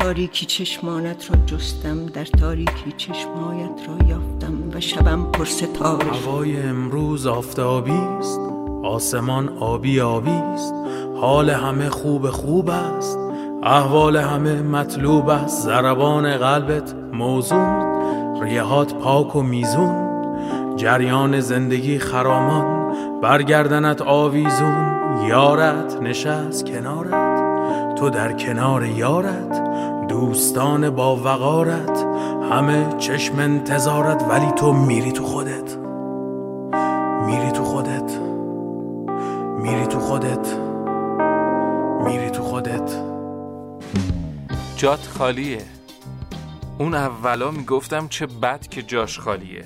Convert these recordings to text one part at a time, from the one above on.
تاریکی چشمانت را جستم در تاریکی چشمایت را یافتم و شبم پر ستاره هوای امروز آفتابی است آسمان آبی آبی است حال همه خوب خوب است احوال همه مطلوب است ضربان قلبت موزون ریهات پاک و میزون جریان زندگی خرامان برگردنت آویزون یارت نشست کنارت تو در کنار یارت. دوستان با وقارت همه چشم انتظارت ولی تو میری تو خودت. میری تو خودت. میری تو خودت. میری تو خودت. جات خالیه. اون اولا می‌گفتم چه بد که جاش خالیه.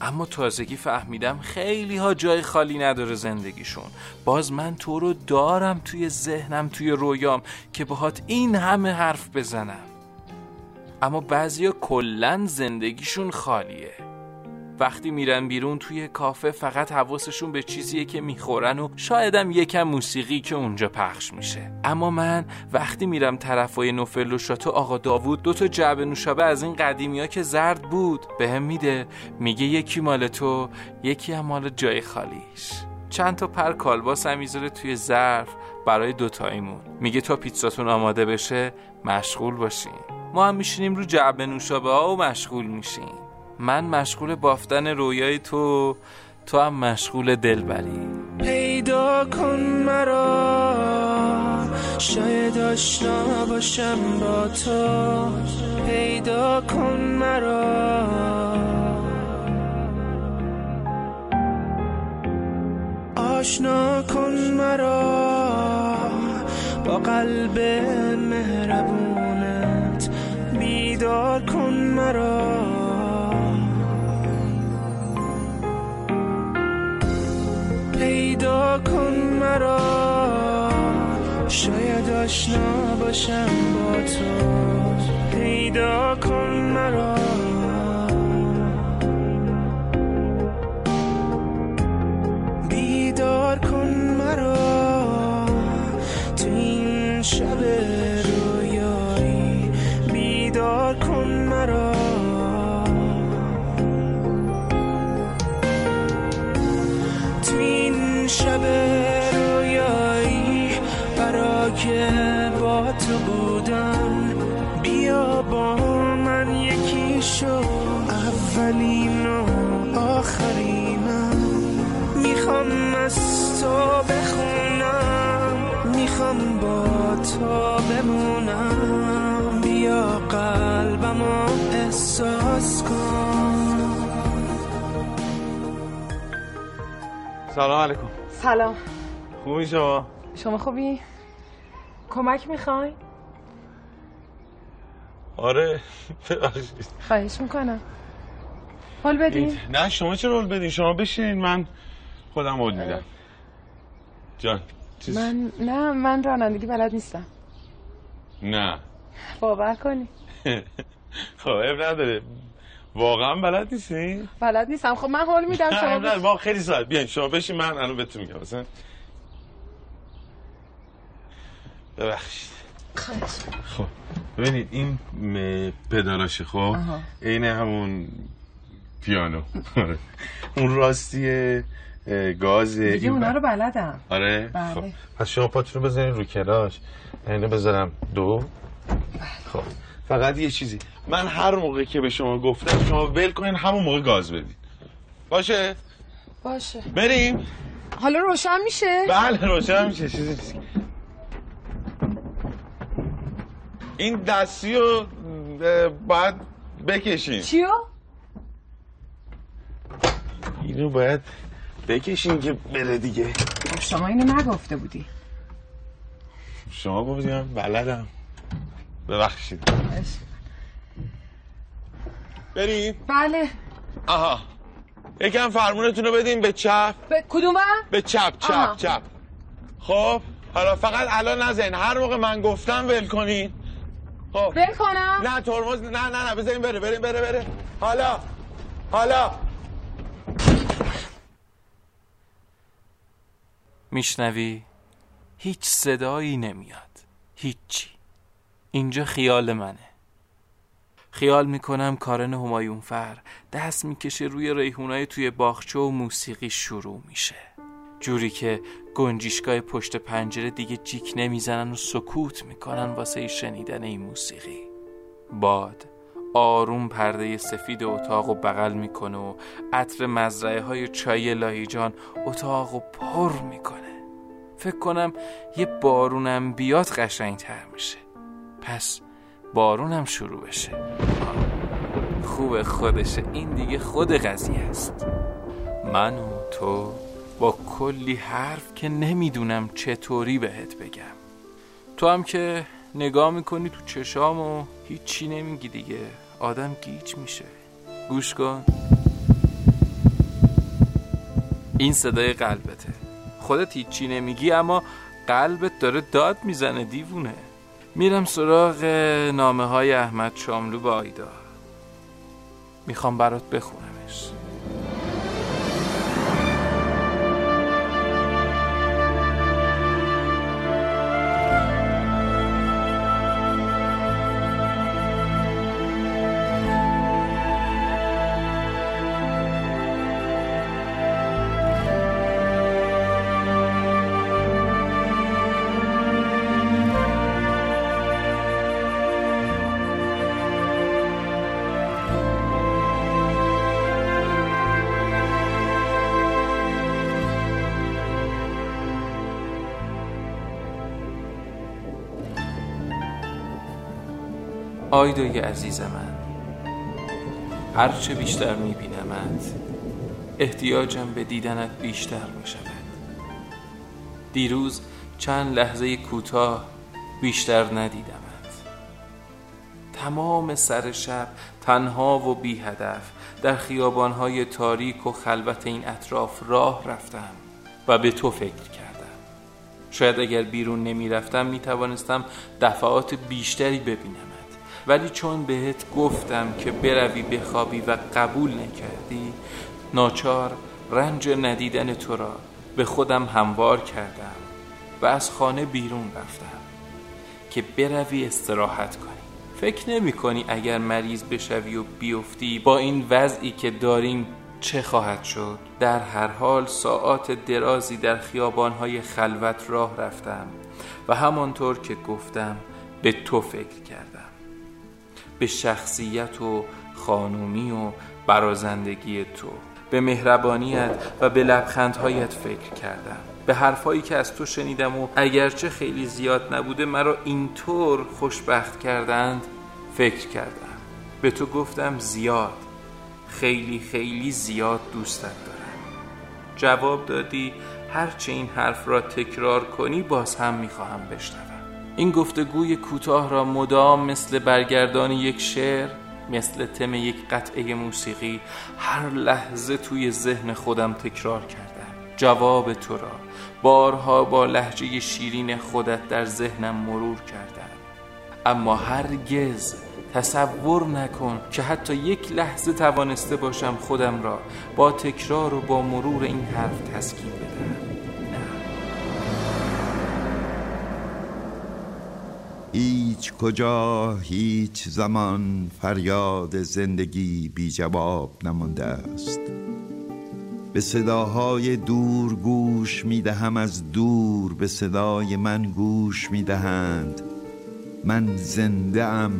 اما تازگی فهمیدم خیلی ها جای خالی نداره زندگیشون. باز من تو رو دارم توی ذهنم توی رویام که باهات این همه حرف بزنم. اما بعضیا کلا زندگیشون خالیه. وقتی میرن بیرون توی کافه فقط حواسشون به چیزیه که می‌خورن و شایدم یکم موسیقی که اونجا پخش میشه. اما من وقتی میرم طرفای نوفل و شاتو آقا داوود دو تا جعبه نوشابه از این قدیمی ها که زرد بود به هم میده. میگه یکی مال تو یکی هم مال جای خالیش. چند تا پر کالباس هم می‌ذاره توی ظرف برای دوتاییمون میگه تا پیتزاتون آماده بشه مشغول باشین. ما هم میشینیم رو جعبه نوشابه ها و مشغول میشیم. من مشغول بافتن رویای تو تو هم مشغول دلبری. پیدا کن مرا شاید آشنا باشم با تو. پیدا کن مرا. آشنا کن مرا با قلب مهربونت. بیدار کن مرا. آشنا باشم با تو. پیدا که با تو بودم. بیا با من یکی شو. اولین و آخرینم می‌خوام از تو بخونم. می‌خوام با تو بمونم. بیا قلبمو احساس کن. سلام علیکم. سلام. خوبی شما؟ شما خوبی؟ کمک می‌خوای؟ آره ببخشید. خواهش می‌کنم. حال بدین؟ نه شما چه رول بدین؟ شما بشین من خودم رول میدم. جان چیز من نه من رانندگی بلد نیستم. نه. باور کنی. خب نداره. واقعا بلد نیستی؟ بلد نیستم. خب من حال میدم. شما. بس... ما خیلی ساعت بیاین شما بشین من الان بهتون میگم مثلا ببخشید. خب ببینید این م- پدالاشه خب. عین همون پیانو. آره. اون راستی گاز دیگه اونا رو بلدم. آره. بله. خب. پس شما پاتون رو بذارین رو کلاش. اینو بذارم دو. خب. فقط یه چیزی. من هر موقع که به شما گفتم شما ول کنین همون موقع گاز بدین. باشه؟ باشه. بریم. حالا روشن میشه؟ بله روشن میشه چیزی نیست. این دستی رو باید بکشین. چیو؟ اینو باید بکشین که بره دیگه. شما اینو نگفته بودی. شما گفتیم بلدم. ببخشید. بریم بله. آها. یکم فرمونتون رو بدیم به چپ. به کدومم؟ به چپ چپ آها. چپ. خب حالا فقط الان نزن. هر موقع من گفتم ول کنین. خب. ول کنم؟ نه ترمز نه نه نه بذاریم بره بریم بره بره. حالا حالا. میشنوی؟ هیچ صدایی نمیاد. هیچی. اینجا خیال منه. خیال می‌کنم کارن همایونفر دست می‌کشه روی ریحونای توی باغچه و موسیقی شروع میشه. جوری که گنجیشگاه پشت پنجره دیگه جیک نمی‌زنن و سکوت می‌کنن واسه شنیدن این موسیقی. باد آروم پرده سفید اتاق و بغل می‌کنه و عطر مزرعه های چای لاهیجان اتاق و پر می‌کنه. فکر کنم یه بارونم بیاد قشنگتر میشه. پس بارونم شروع بشه. خوب خودشه. این دیگه خود قضیه است. من و تو با کلی حرف که نمی‌دونم چطوری بهت بگم. تو هم که نگاه می‌کنی تو چشام و هیچی نمیگی دیگه. آدم گیج میشه. گوش کن. این صدای قلبته. خودت هیچی نمیگی اما قلبت داره داد می‌زنه دیوونه. میرم سراغ نامه های احمد شاملو با آیدا می‌خوام برات بخونمش. آیدای عزیز من هرچه بیشتر میبینمت احتیاجم به دیدنت بیشتر می‌شود. دیروز چند لحظه کوتاه بیشتر ندیدمت. تمام سر شب تنها و بی هدف در خیابانهای تاریک و خلوت این اطراف راه رفتم و به تو فکر کردم. شاید اگر بیرون نمی رفتم می توانستم دفعات بیشتری ببینمت. ولی چون بهت گفتم که بروی بخوابی و قبول نکردی ناچار رنج ندیدن تو را به خودم هموار کردم و از خانه بیرون رفتم که بروی استراحت کنی. فکر نمی کنی اگر مریض بشوی و بیفتی با این وضعی که داریم چه خواهد شد؟ در هر حال ساعات درازی در خیابانهای خلوت راه رفتم و همانطور که گفتم به تو فکر کردم. به شخصیت و خانومی و برازندگی تو. به مهربانیت و به لبخندهایت فکر کردم. به حرفایی که از تو شنیدم و اگرچه خیلی زیاد نبوده مرا اینطور خوشبخت کردند فکر کردم. به تو گفتم زیاد. خیلی خیلی زیاد دوستت دارم. جواب دادی هرچه این حرف را تکرار کنی باز هم می‌خواهم بشنوم. این گفتگوی کوتاه را مدام مثل برگردان یک شعر مثل تم یک قطعه موسیقی هر لحظه توی ذهن خودم تکرار کردم. جواب تو را بارها با لحجه شیرین خودت در ذهنم مرور کردم. اما هرگز تصور نکن که حتی یک لحظه توانسته باشم خودم را با تکرار و با مرور این حرف تسکین بدم. هیچ کجا هیچ زمان فریاد زندگی بی جواب نمانده است. به صداهای دور گوش می دهم از دور به صدای من گوش می دهند. من زنده ام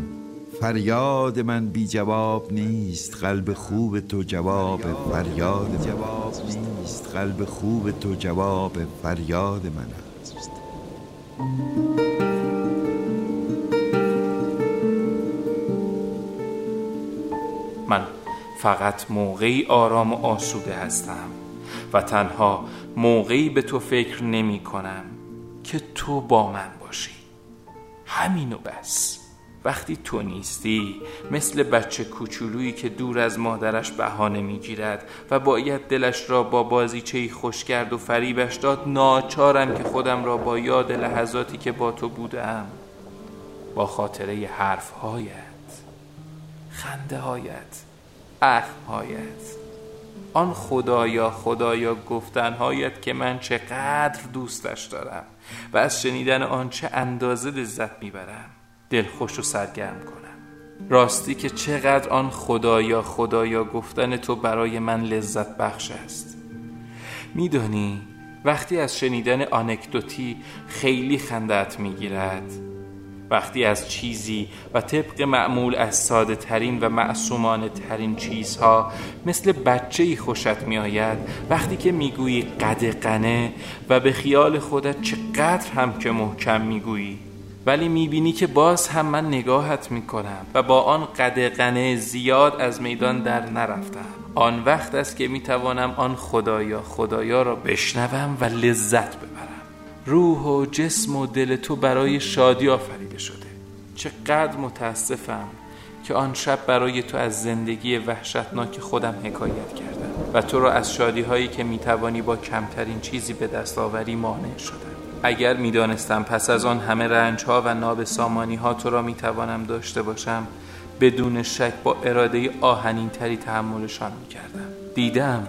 فریاد من بی جواب نیست. قلب خوب تو جواب فریاد جواب نیست. قلب خوب تو جواب فریاد من است. من فقط موقعی آرام و آسوده هستم و تنها موقعی به تو فکر نمی کنم که تو با من باشی. همینو بس. وقتی تو نیستی مثل بچه کوچولویی که دور از مادرش بهانه می‌گیرد و باید دلش را با بازیچه خوش کرد و فریبش داد ناچارم که خودم را با یاد لحظاتی که با تو بودم با خاطره حرفهایت خنده هایت هایت آن خدایا خدایا گفتنهایت که من چقدر دوستش دارم و از شنیدن آن چه اندازه لذت می‌برم دلخوش و سرگرم کنم. راستی که چقدر آن خدایا خدایا گفتن تو برای من لذت بخش است. میدانی وقتی از شنیدن آنکدوتی خیلی خندت می‌گیرد وقتی از چیزی و طبق معمول از ساده ترین و معصومانه ترین چیزها مثل بچه ای خوشت می آید وقتی که می‌گویی قدقنه و به خیال خودت چقدر هم که محکم می‌گویی ولی می‌بینی که باز هم من نگاهت می‌کنم و با آن قدقنه زیاد از میدان در نرفتم. آن وقت است که می‌توانم آن خدایا خدایا را بشنوم و لذت ببرم. روح و جسم و دل تو برای شادی آفریده شده. چقدر متاسفم که آن شب برای تو از زندگی وحشتناک خودم حکایت کردم و تو را از شادی هایی که می‌توانی با کمترین چیزی به دست آوری مانع شدم. اگر می‌دانستم پس از آن همه رنج ها و نابسامانی ها تو را می‌توانم داشته باشم بدون شک با اراده آهنین تری تحملشان می‌کردم. دیدم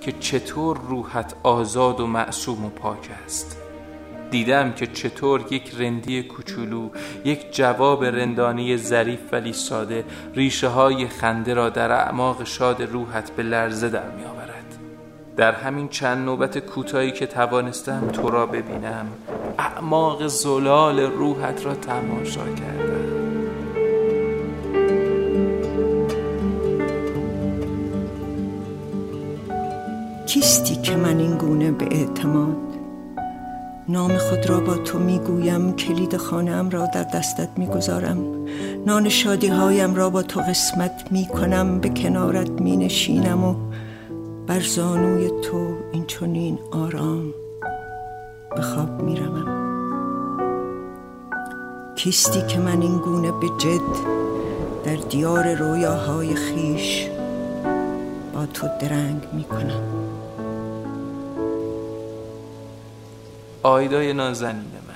که چطور روحت آزاد و معصوم و پاک است. دیدم که چطور یک رندی کوچولو یک جواب رندانی ظریف ولی ساده ریشه های خنده را در اعماق شاد روحت به لرزه در می آورد در همین چند نوبت کوتاهی که توانستم تو را ببینم اعماق زلال روحت را تماشا کردم. کیستی که من این گونه به اعتماد نام خود را با تو می‌گویم کلید خانم را در دستت می‌گذارم. نان شادی هایم را با تو قسمت می‌کنم به کنارت مینشینم و بر زانوی تو این چنین آرام به خواب می‌روم. کیستی که من این گونه به جد در دیار رویاهای خیش با تو درنگ می‌کنم. آیدای نازنین من.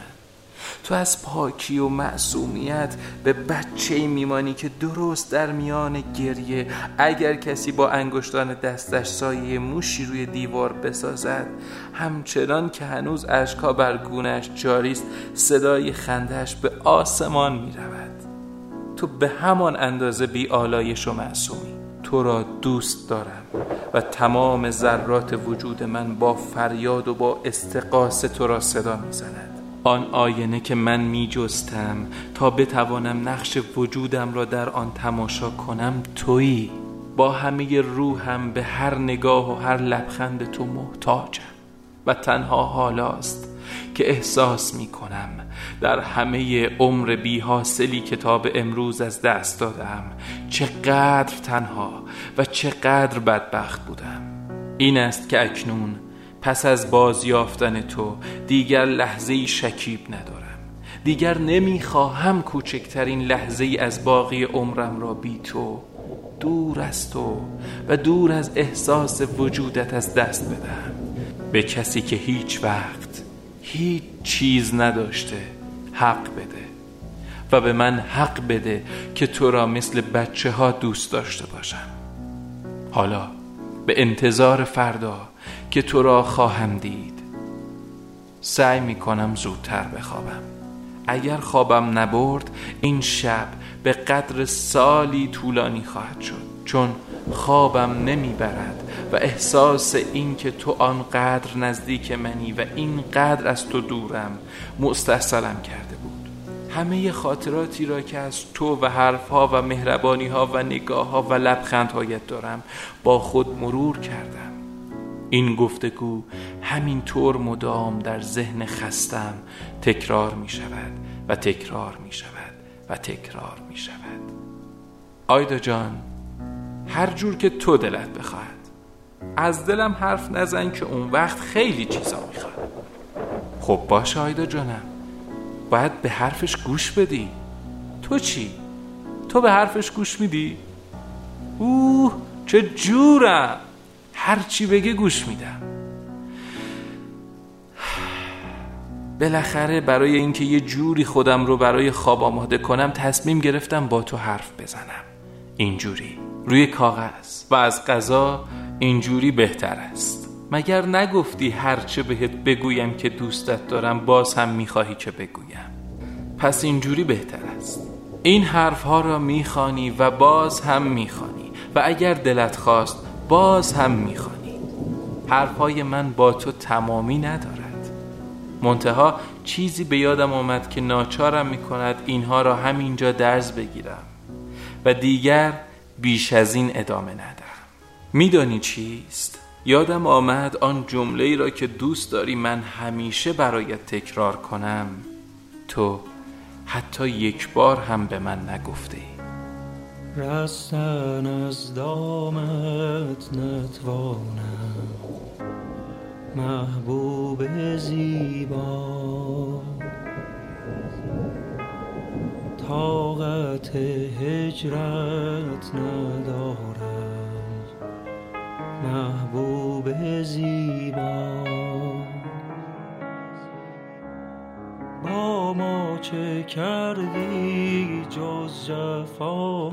تو از پاکی و معصومیت به بچه میمانی که درست در میان گریه اگر کسی با انگشتان دستش سایه موشی روی دیوار بسازد همچنان که هنوز اشکا بر گونش جاریست صدای خندش به آسمان می‌رود. تو به همان اندازه بی آلایش و معصومی. تو را دوست دارم و تمام ذرات وجود من با فریاد و با استقاس تو را صدا می‌زند. آن آینه که من می جستم تا بتوانم نقش وجودم را در آن تماشا کنم تویی. با همه روحم به هر نگاه و هر لبخند تو محتاجم و تنها حالاست که احساس می کنم در همه عمر بی حاصلی کتاب امروز از دست دادم چقدر تنها و چقدر بدبخت بودم. این است که اکنون پس از بازیافتن تو دیگر لحظه شکیب ندارم. دیگر نمی‌خواهم کوچکترین لحظه ای از باقی عمرم را بی تو دور از تو و دور از احساس وجودت از دست بدهم. به کسی که هیچ وقت هیچ چیز نداشته حق بده. و به من حق بده که تو را مثل بچه ها دوست داشته باشم. حالا به انتظار فردا که تو را خواهم دید. سعی می کنم زودتر بخوابم. اگر خوابم نبرد این شب به قدر سالی طولانی خواهد شد. چون خوابم نمی‌برد و احساس این که تو آنقدر نزدیک منی و اینقدر از تو دورم مستحصلم کرده بود. همه خاطراتی را که از تو و حرفها و مهربانی ها و نگاه ها و لبخندهایت دارم با خود مرور کردم. این گفتگو همین طور مدام در ذهن خستم تکرار می شود و تکرار می شود و تکرار می شود آیدا جان هر جور که تو دلت بخواهد. از دلم حرف نزن که اون وقت خیلی چیزا می‌خواد. خب باشه آیدا جانم. باید به حرفش گوش بدی. تو چی؟ تو به حرفش گوش میدی؟ اوه چه جورم. هر چی بگه گوش میدم. بالاخره برای اینکه یه جوری خودم رو برای خواب آماده کنم تصمیم گرفتم با تو حرف بزنم. اینجوری. روی کاغذ و از قضا اینجوری بهتر است. مگر نگفتی هرچه بهت بگویم که دوستت دارم باز هم می‌خواهی که بگویم؟ پس اینجوری بهتر است. این حرفها را می‌خوانی و باز هم می‌خوانی و اگر دلت خواست باز هم می‌خوانی. حرفهای من با تو تمامی ندارد. منتها چیزی به یادم آمد که ناچارم می‌کند اینها را همینجا درز بگیرم. و دیگر بیش از این ادامه ندم میدانی چیست؟ یادم آمد آن جمله ای را که دوست داری من همیشه برایت تکرار کنم. تو حتی یک بار هم به من نگفته ای رستن از دامت نتوانم. محبوب زیبا. طاقت هجرت ندارم محبوب زیبا. با ما چه کردی جز جفا؟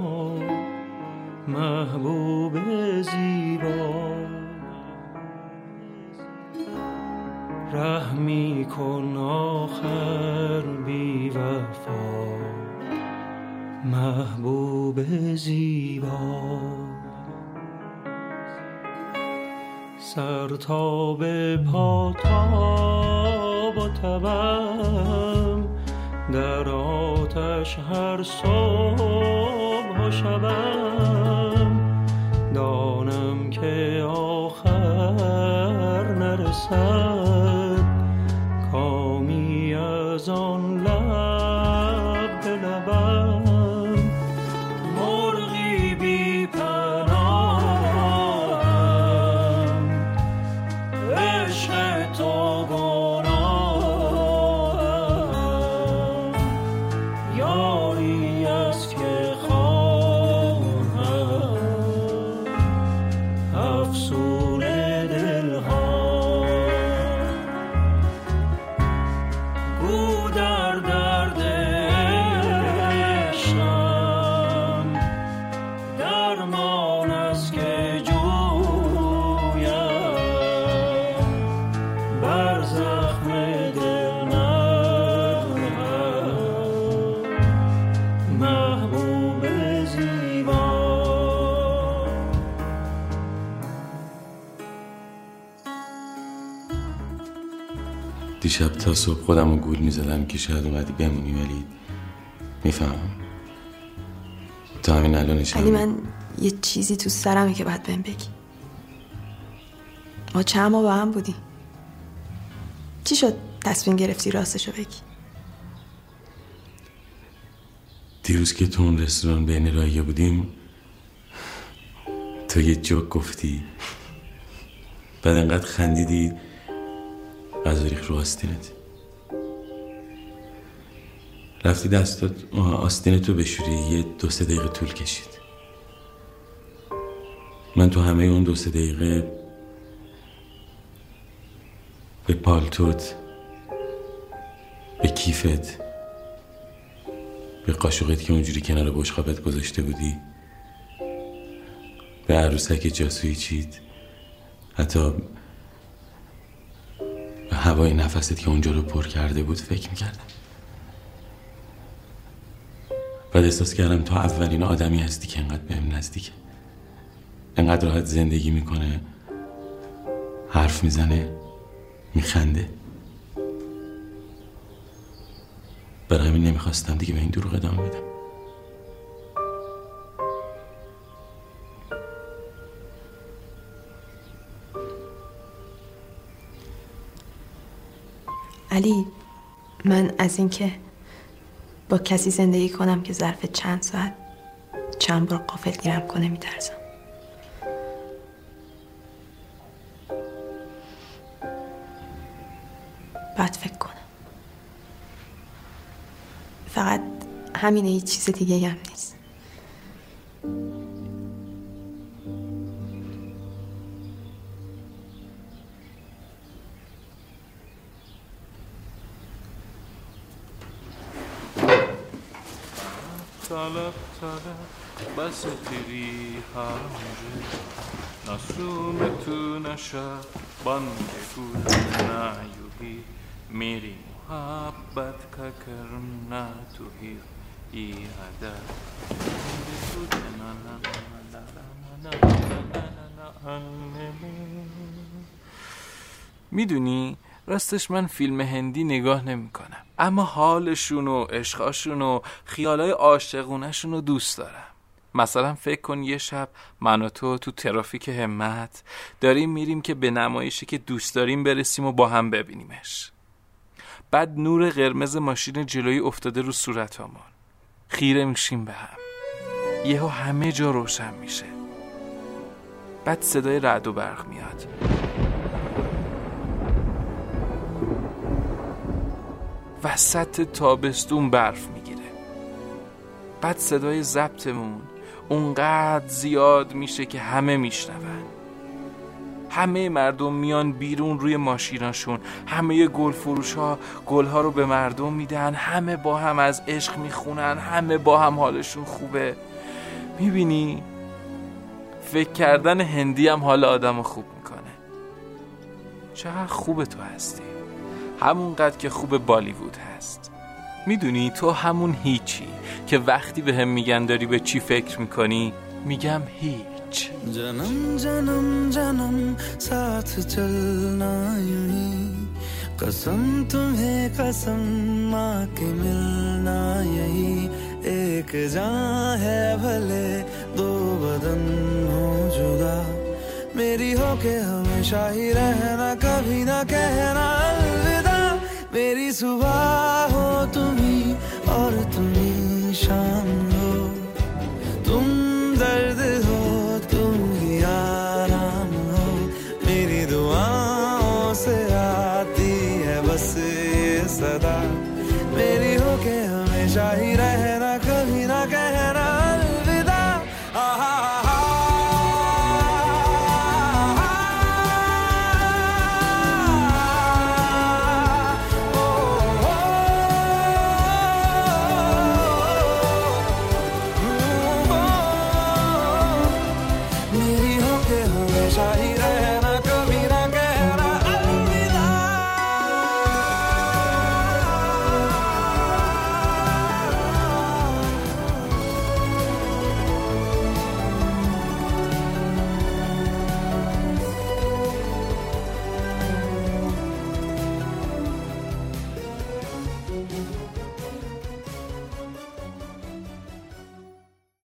محبوب زیبا. رحمی کن آخر بی وفا. محبوب زیبا. سر تا به پا تا با تبم در آتش هر صبح و شبم. دانم که آخر نرسد. دیشب تا صبح خودم رو گول می‌زدم که شاید اومدی بمونی ولی می‌فهمم. تا همین الانش ولی من یه چیزی تو سرمه که باید بهم بگی. ما چند ماه با هم بودیم. چی شد تصمیم گرفتی راستشو بگی؟ دیروز که تو اون رستوران بین رایه بودیم تو یه جوک گفتی. بعد انقدر خندیدی غذا ریخ رو آستینت رفتی دستات تو بشوری یه دو سه دقیقه طول کشید. من تو همه اون دو سه دقیقه به پالتوت به کیفت به قاشقت که اونجوری کنار بشقابت گذاشته بودی به عروسک جاسویی چید حتی هوای نفست که اونجا رو پر کرده بود فکر می‌کردم. بعد احساس کردم تو اولین آدمی هستی که انقدر بهم نزدیکه انقدر راحت زندگی می‌کنه حرف می‌زنه میخنده. برای همین نمی‌خواستم دیگه به این دروغ ادامه بدم. علی من از اینکه با کسی زندگی کنم که ظرف چند ساعت چند بار قافل گیرم کنه میترسم. باید فکر کنم. فقط همینه هیچ چیز دیگه هم نیست. ستیری همجه نسومتو نشا بانگ گودن نیوهی. میری محبت که کرم نتوهی. ای عدد می‌دونی راستش من فیلم هندی نگاه نمی‌کنم. اما حالشون و عشقاشون و خیالای عاشقونشون رو دوست دارم. مثلا فکر کن یه شب من و تو تو ترافیک همت داریم میریم که به نمایشی که دوست داریم برسیم و با هم ببینیمش. بعد نور قرمز ماشین جلویی افتاده رو صورتامون خیره میشیم به هم. یهو همه جا روشن میشه. بعد صدای رعد و برق میاد. وسط تابستون برف می‌گیره. بعد صدای ضبطمون اونقدر زیاد میشه که همه میشنون. همه مردم میان بیرون روی ماشیناشون. همه گل فروش ها گل ها رو به مردم میدن. همه با هم از عشق می‌خونن. همه با هم حالشون خوبه. می‌بینی؟ فکر کردن هندی هم حال آدم خوب می‌کنه. چقدر خوب تو هستی. همونقدر که خوب بالیوود هست. می‌دونی تو همون هیچی که وقتی به هم میگن داری به چی فکر می‌کنی؟ میگم هیچ. جنم جنم جنم سات چلنا قسم تمہیں قسم ماں کے ملنا یہی ایک جان ہے بھلے دو بدن ہو جدا میری ہو کے ہمیشہ ہی رہنا کبھی نہ کہنا۔ मेरी सुबह हो तुम्ही और तुम्हें शाम।